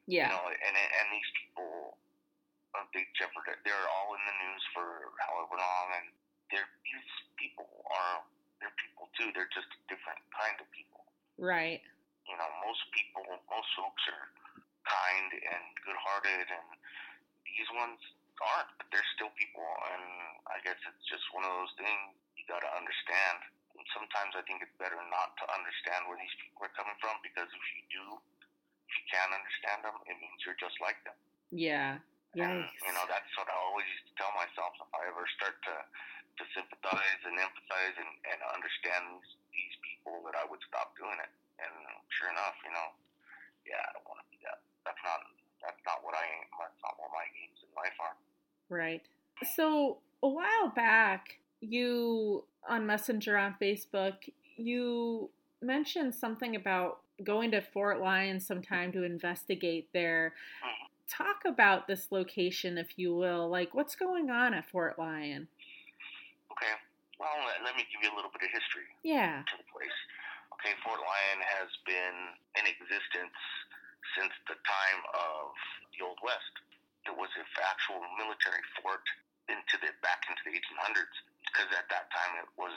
Yeah. You know, and and these people are big jeopardy. They're all in the news for however long, and they're these people are they're people too. They're just a different kind of people. Right. You know, most people, most folks are kind and good-hearted, and these ones aren't. But they're still people, and I guess it's just one of those things you got to understand. And sometimes I think it's better not to understand where these people are coming from because if you do, you can't understand them, it means you're just like them. Yeah. And, you know, that's what I always used to tell myself. If I ever start to, to sympathize and empathize and, and understand these, these people, that I would stop doing it. And sure enough, you know, yeah, I don't want to be that. That's not that's not what I aim. That's not what my aims in life are. Right. So a while back, you on Messenger on Facebook, you mentioned something about going to Fort Lyon sometime to investigate there. Mm-hmm. Talk about this location, if you will. Like, what's going on at Fort Lyon? Okay. Well, let me give you a little bit of history. Yeah. To the place. Okay, Fort Lyon has been in existence since the time of the Old West. It was an actual military fort into the back into the 1800s because at that time it was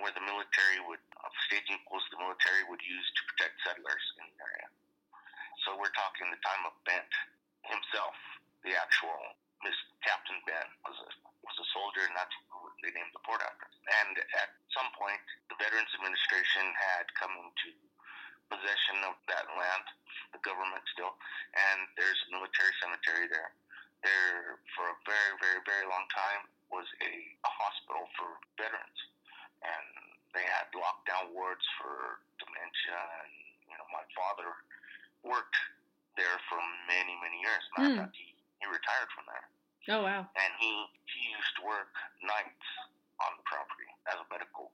where the military would, uh, staging posts the military would use to protect settlers in the area. So we're talking the time of Bent himself, the actual Miss Captain Bent was a was a soldier, and that's who they named the port after. And at some point, the Veterans Administration had come into possession of that land, the government still, and there's a military cemetery there. There, for a very, very, very long time, was a, a hospital for veterans and they had lockdown wards for dementia. And you know, my father worked there for many, many years. Matter mm. fact, he, he retired from there. Oh wow! And he he used to work nights on the property as a medical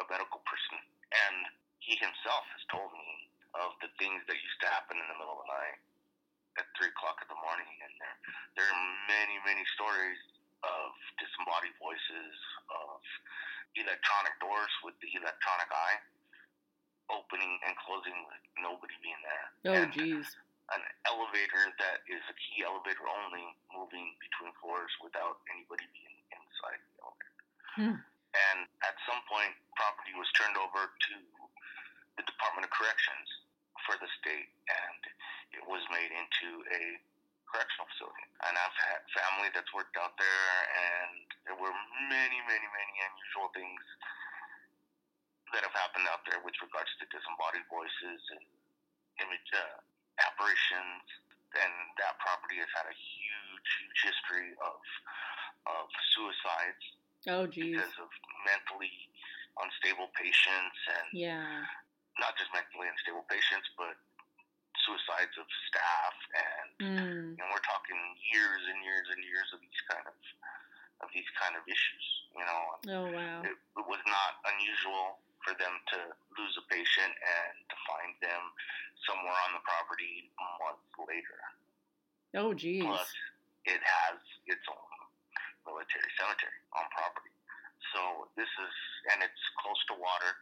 a medical person, and he himself has told me of the things that used to happen in the middle of the night at three o'clock in the morning, and there there are many many stories of disembodied voices of electronic doors with the electronic eye opening and closing with nobody being there. Oh, jeez. An elevator that is a key elevator only, moving between floors without anybody being inside the elevator. Hmm. And at some point, property was turned over to the Department of Corrections for the state, and it was made into a correctional facility. And I've had family that's worked out there, and there were many, many, many unusual things that have happened out there with regards to disembodied voices and image uh, apparitions. And that property has had a huge, huge history of of suicides Oh, geez. because of mentally unstable patients and Yeah. not just mentally unstable patients, but suicides of staff and Mm. and we're talking years and years and years of these kind of of these kind of issues. You know, Oh, wow. it, it was not unusual for them to lose a patient and to find them somewhere on the property months later. Oh, geez. Plus, it has its own military cemetery on property. So this is, and it's close to water,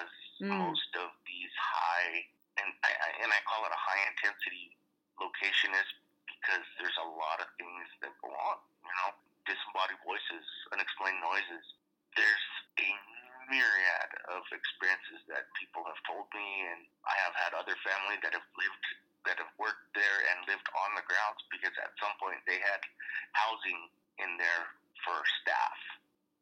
as Mm. most of these high, and I, and I call it a high intensity location is because there's a lot of things that go on. You know, disembodied voices, unexplained noises. There's a myriad of experiences that people have told me, and I have had other family that have lived, that have worked there and lived on the grounds because at some point they had housing in there for staff.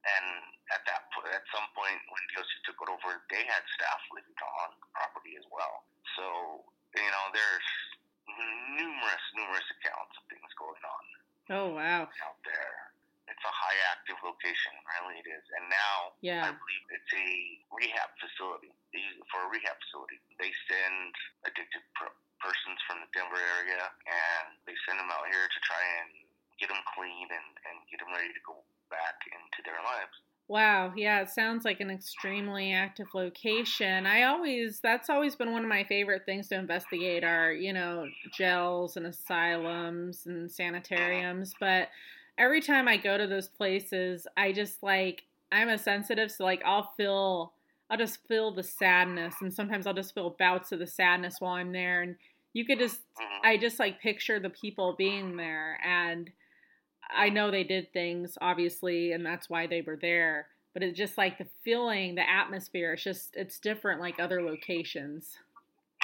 And at that point, at some point when DOC took it over, they had staff living on the property as well. So, you know, there's numerous, numerous accounts of things going on Oh, wow. out there. It's a high active location, really it is. And now yeah, I believe it's a rehab facility. They use it for a rehab facility. They send addicted per- persons from the Denver area, and they send them out here to try and get them clean and, and get them ready to go back into their lives. Wow, yeah, it sounds like an extremely active location. I always that's always been one of my favorite things to investigate are, you know, jails and asylums and sanitariums, but every time I go to those places, I just like I'm a sensitive, so like I'll feel I'll just feel the sadness and sometimes I'll just feel bouts of the sadness while I'm there and you could just Mhm. I just like picture the people being there and I know they did things obviously and that's why they were there but it's just like the feeling the atmosphere it's just it's different like other locations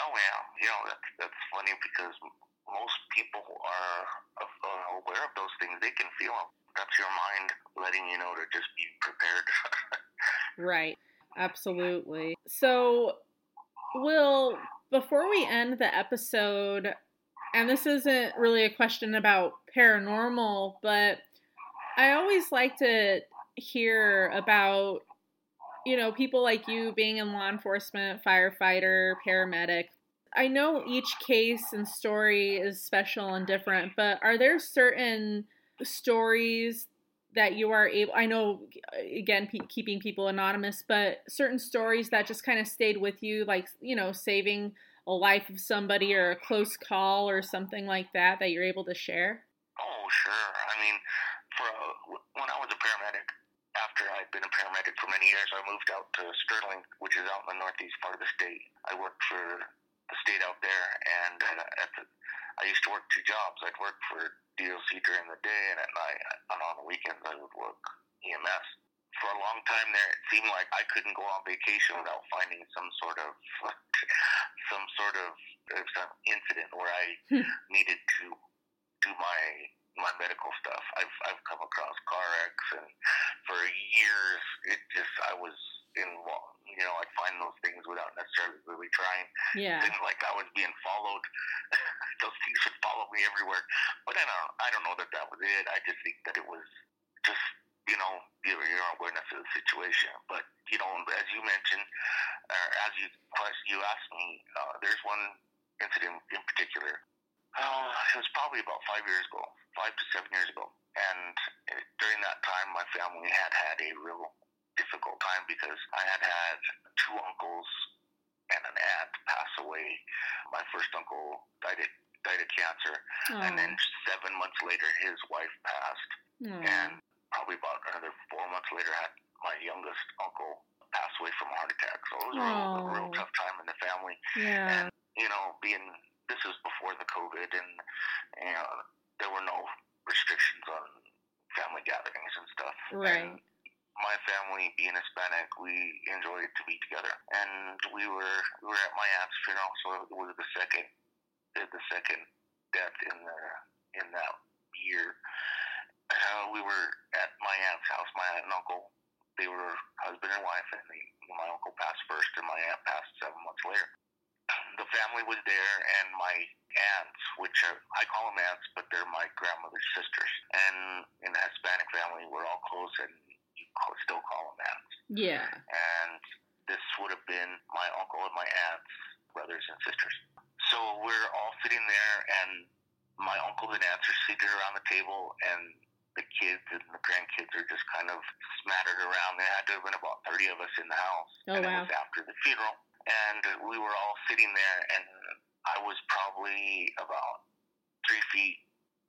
Oh yeah, you know that's that's funny because most people are uh, aware of those things. They can feel them. That's your mind letting you know to just be prepared. right absolutely so will before we end the episode and this isn't really a question about paranormal but I always like to hear about you know people like you being in law enforcement firefighter paramedic. I know each case and story is special and different but are there certain stories that you are able i know again pe- keeping people anonymous but certain stories that just kind of stayed with you like you know saving a life of somebody or a close call or something like that that you're able to share oh sure. I mean, for uh, when I was a paramedic, after I'd been a paramedic for many years, I moved out to Sterling, which is out in the northeast part of the state. I worked for the state out there, and at the, I used to work two jobs. I'd work for DOC during the day, and at night, and on the weekends, I would work EMS. For a long time there, it seemed like I couldn't go on vacation without finding some sort of some sort of uh, some incident where I Hmm. needed to do my my medical stuff. I've I've come across car wrecks, and for years, it just I was involved. You know, I'd find those things without necessarily really trying. yeah Things like I was being followed. those things would follow me everywhere. But I don't I don't know that that was it. I just think that it was just you know your your awareness of the situation. But you know, as you mentioned, or as you question you asked me, uh, there's one incident in particular. Uh, it was probably about five years ago, five to seven years ago, and uh, during that time, my family had had a real difficult time because I had had two uncles and an aunt pass away. My first uncle died of, died of cancer, and then seven months later, his wife passed, Aw. and probably about another four months later, had my youngest uncle pass away from a heart attack. So it was a real, a real Oh. tough time in the family yeah you know, being this was before the COVID, and you know, there were no restrictions on family gatherings and stuff. Right. And my family, being Hispanic, we enjoyed to be together, and we were we were at my aunt's funeral, so it was the second the second death in the in uncle. They were husband and wife, and they, my uncle passed first, and my aunt passed seven months later. The family was there, and my aunts, which are, I call them aunts, but they're my grandmother's sisters. And in the Hispanic family, we're all close, and you still call them aunts. Yeah. And this would have been my uncle and my aunts, brothers and sisters. So we're all sitting there, and my uncles and aunts are seated around the table, and the kids and the grandkids are just kind of smattered around. There had to have been about 30 of us in the house. Oh, and wow. It was after the funeral. And we were all sitting there, and I was probably about three feet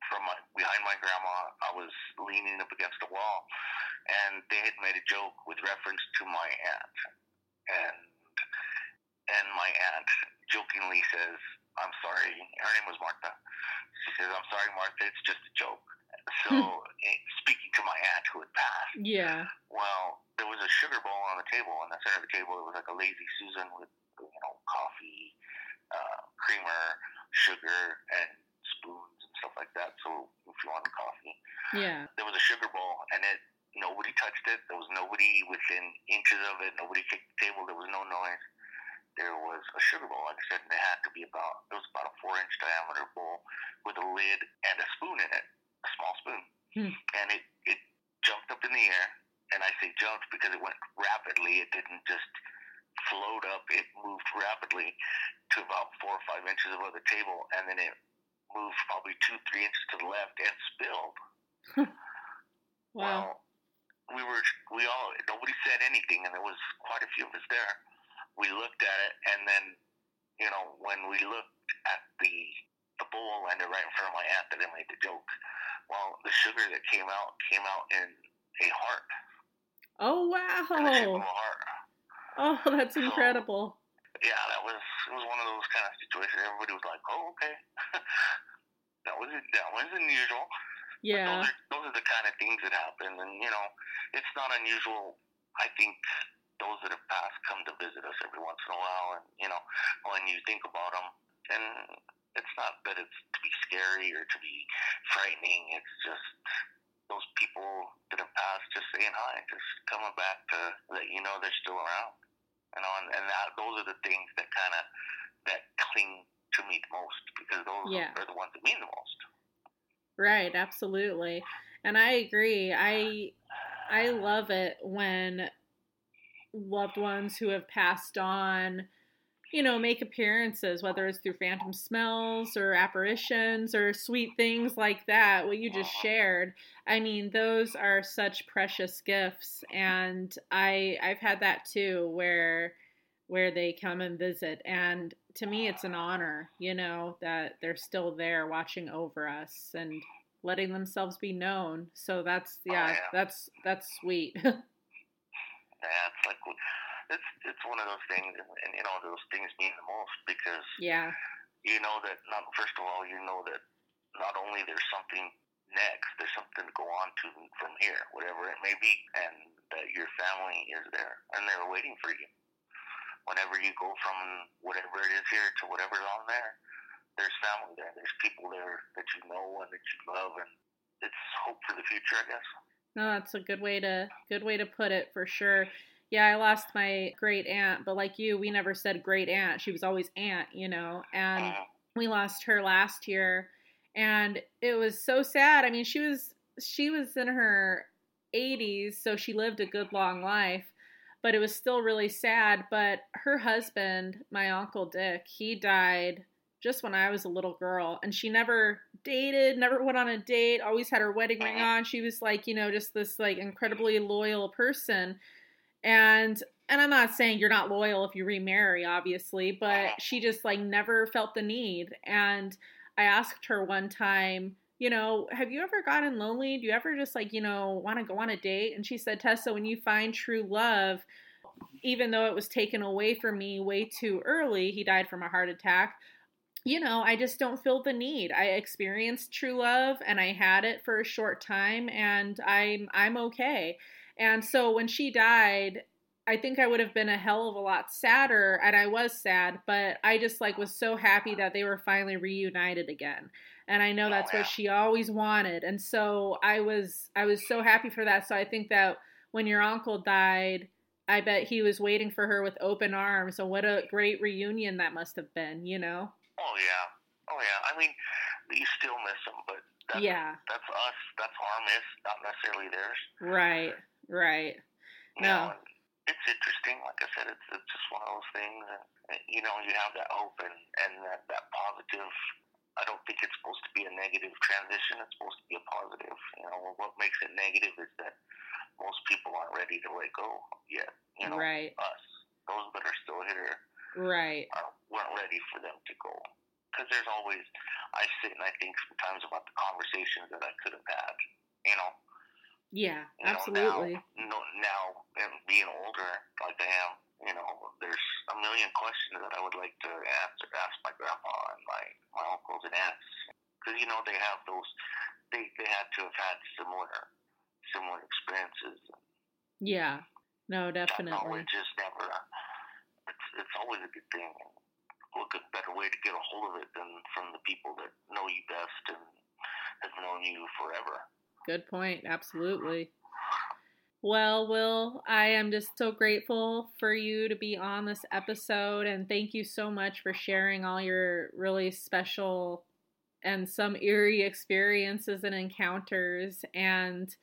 from my, behind my grandma. I was leaning up against the wall, and they had made a joke with reference to my aunt. And and my aunt jokingly says, I'm sorry. Her name was Martha. She says, I'm sorry, Martha, it's just a joke. So, eh, speaking to my aunt who had passed, Yeah. well, there was a sugar bowl on the table. On the center of the table, it was like a lazy Susan with, you know, coffee, uh, creamer, sugar, and spoons and stuff like that. So, if you wanted coffee, Yeah. there was a sugar bowl, and it nobody touched it. There was nobody within inches of it. Nobody kicked the table. There was no noise. There was a sugar bowl. Like I said, and it had to be about it was about a four inch diameter bowl with a lid and a spoon in it, a small spoon, Hmm. and it it jumped up in the air. And I say jumped because it went rapidly. It didn't just float up. It moved rapidly to about four or five inches above the table, and then it moved probably two, three inches to the left and spilled. Wow. Well, we were we all nobody said anything, and there was quite a few of us there. We looked at it, and then you know when we looked at the the bowl and right in front of my aunt that I made the joke. Well, the sugar that came out came out in a heart, Oh in the shape of wow. a heart. Oh, that's incredible. Yeah, that was it was one of those kind of situations. Everybody was like, "Oh, okay." that was that was unusual. Yeah. Those are, those are the kind of things that happen, and you know, it's not unusual. I think those that have passed come to visit us every once in a while, and you know, when you think about them, and it's not that it's to be scary or to be frightening. It's just those people that have passed just saying hi, just coming back to let you know they're still around. You know, and, and that those are the things that kind of that cling to me the most because those Yeah. are the ones that mean the most. Right, absolutely. And I agree. I I love it when loved ones who have passed on, you know, make appearances, whether it's through phantom smells or apparitions or sweet things like that, what you just shared. I mean, those are such precious gifts and I I've had that too where where they come and visit and to me it's an honor, you know, that they're still there watching over us and letting themselves be known. So that's oh, yeah, yeah. that's that's sweet. Yeah, it's it's one of those things, and, and you know those things mean the most because yeah. you know that not first of all you know that not only there's something next, there's something to go on to from here, whatever it may be, and that your family is there and they're waiting for you. Whenever you go from whatever it is here to whatever's on there, there's family there. There's people there that you know and that you love, and it's hope for the future, I guess. No, that's a good way to good way to put it for sure. Yeah, I lost my great aunt, but like you, we never said great aunt. She was always aunt, you know. And we lost her last year and it was so sad. I mean, she was she was in her 80s, so she lived a good long life, but it was still really sad, but her husband, my uncle Dick, he died just when I was a little girl and she never dated, never went on a date, always had her wedding ring on. She was like, you know, just this like incredibly loyal person. And and I'm not saying you're not loyal if you remarry, obviously, but she just like never felt the need. And I asked her one time, you know, have you ever gotten lonely? Do you ever just like, you know, want to go on a date? And she said, Tessa, when you find true love, even though it was taken away from me way too early, he died from a heart attack. You know, I just don't feel the need. I experienced true love and I had it for a short time and I'm I'm okay. And so when she died, I think I would have been a hell of a lot sadder and I was sad, but I just like was so happy that they were finally reunited again. And I know oh, that's what she always wanted. And so I was I was so happy for that. So I think that when your uncle died, I bet he was waiting for her with open arms. So what a great reunion that must have been, you know? Oh yeah, oh yeah. I mean, you still miss him, but that's, Yeah. that's us. That's our miss, not necessarily theirs. Right, right. You No. know, it's interesting. Like I said, it's it's just one of those things, and and, you know, you have that hope and and that that positive. I don't think it's supposed to be a negative transition. It's supposed to be a positive. You know, what makes it negative is that most people aren't ready to let go yet. You know, Right, us, those that are still here, right. are, weren't ready for them to go. Because there's always, I sit and I think sometimes about the conversations that I could have had. You know, Yeah, you know, absolutely. Now, no, now being older like I am, you know, there's a million questions that I would like to answer, ask my grandpa and my my uncles and aunts, because you know they have those, they they had to have had similar similar experiences. Yeah. No, That definitely. knowledge is never. It's it's always a good thing. What a better way to get a hold of it than from the people that know you best and have known you forever. Good point. Absolutely. Well, Will, I am just so grateful for you to be on this episode and thank you so much for sharing all your really special and some eerie experiences and encounters. And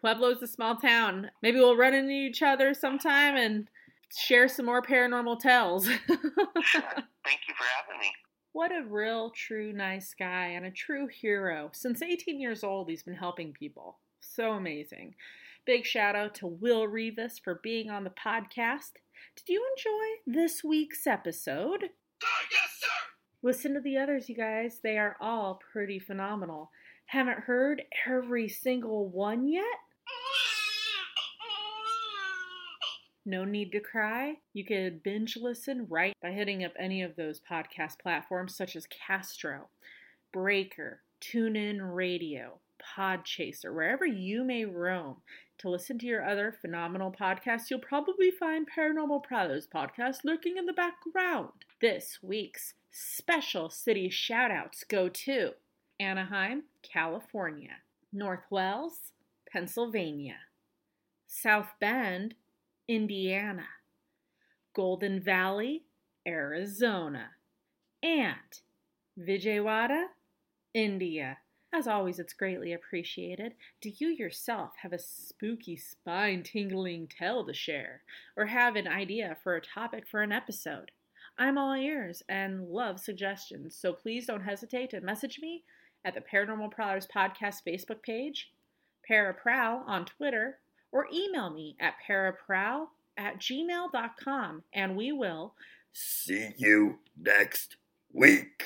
Pueblo's a small town. Maybe we'll run into each other sometime and share some more paranormal tales. Thank you for having me. What a real, true, nice guy and a true hero. Since 18 years old, he's been helping people. So amazing. Big shout out to Will Rivas for being on the podcast. Did you enjoy this week's episode? Uh, yes, sir. Listen to the others, you guys. They are all pretty phenomenal. Haven't heard every single one yet? No need to cry. You could binge listen right by hitting up any of those podcast platforms such as Castro, Breaker, TuneIn Radio, Podchaser, wherever you may roam. To listen to your other phenomenal podcasts, you'll probably find Paranormal Prowlers podcast lurking in the background. This week's special city shoutouts go to Anaheim, California, North Wales, Pennsylvania, South Bend, Indiana, Golden Valley, Arizona, and Vijayawada, India. As always, it's greatly appreciated. Do you yourself have a spooky, spine tingling tale to share, or have an idea for a topic for an episode? I'm all ears and love suggestions, so please don't hesitate to message me at the Paranormal Prowlers Podcast Facebook page, Paraprowl on Twitter, or email me at paraprowl at gmail.com and we will See you next week.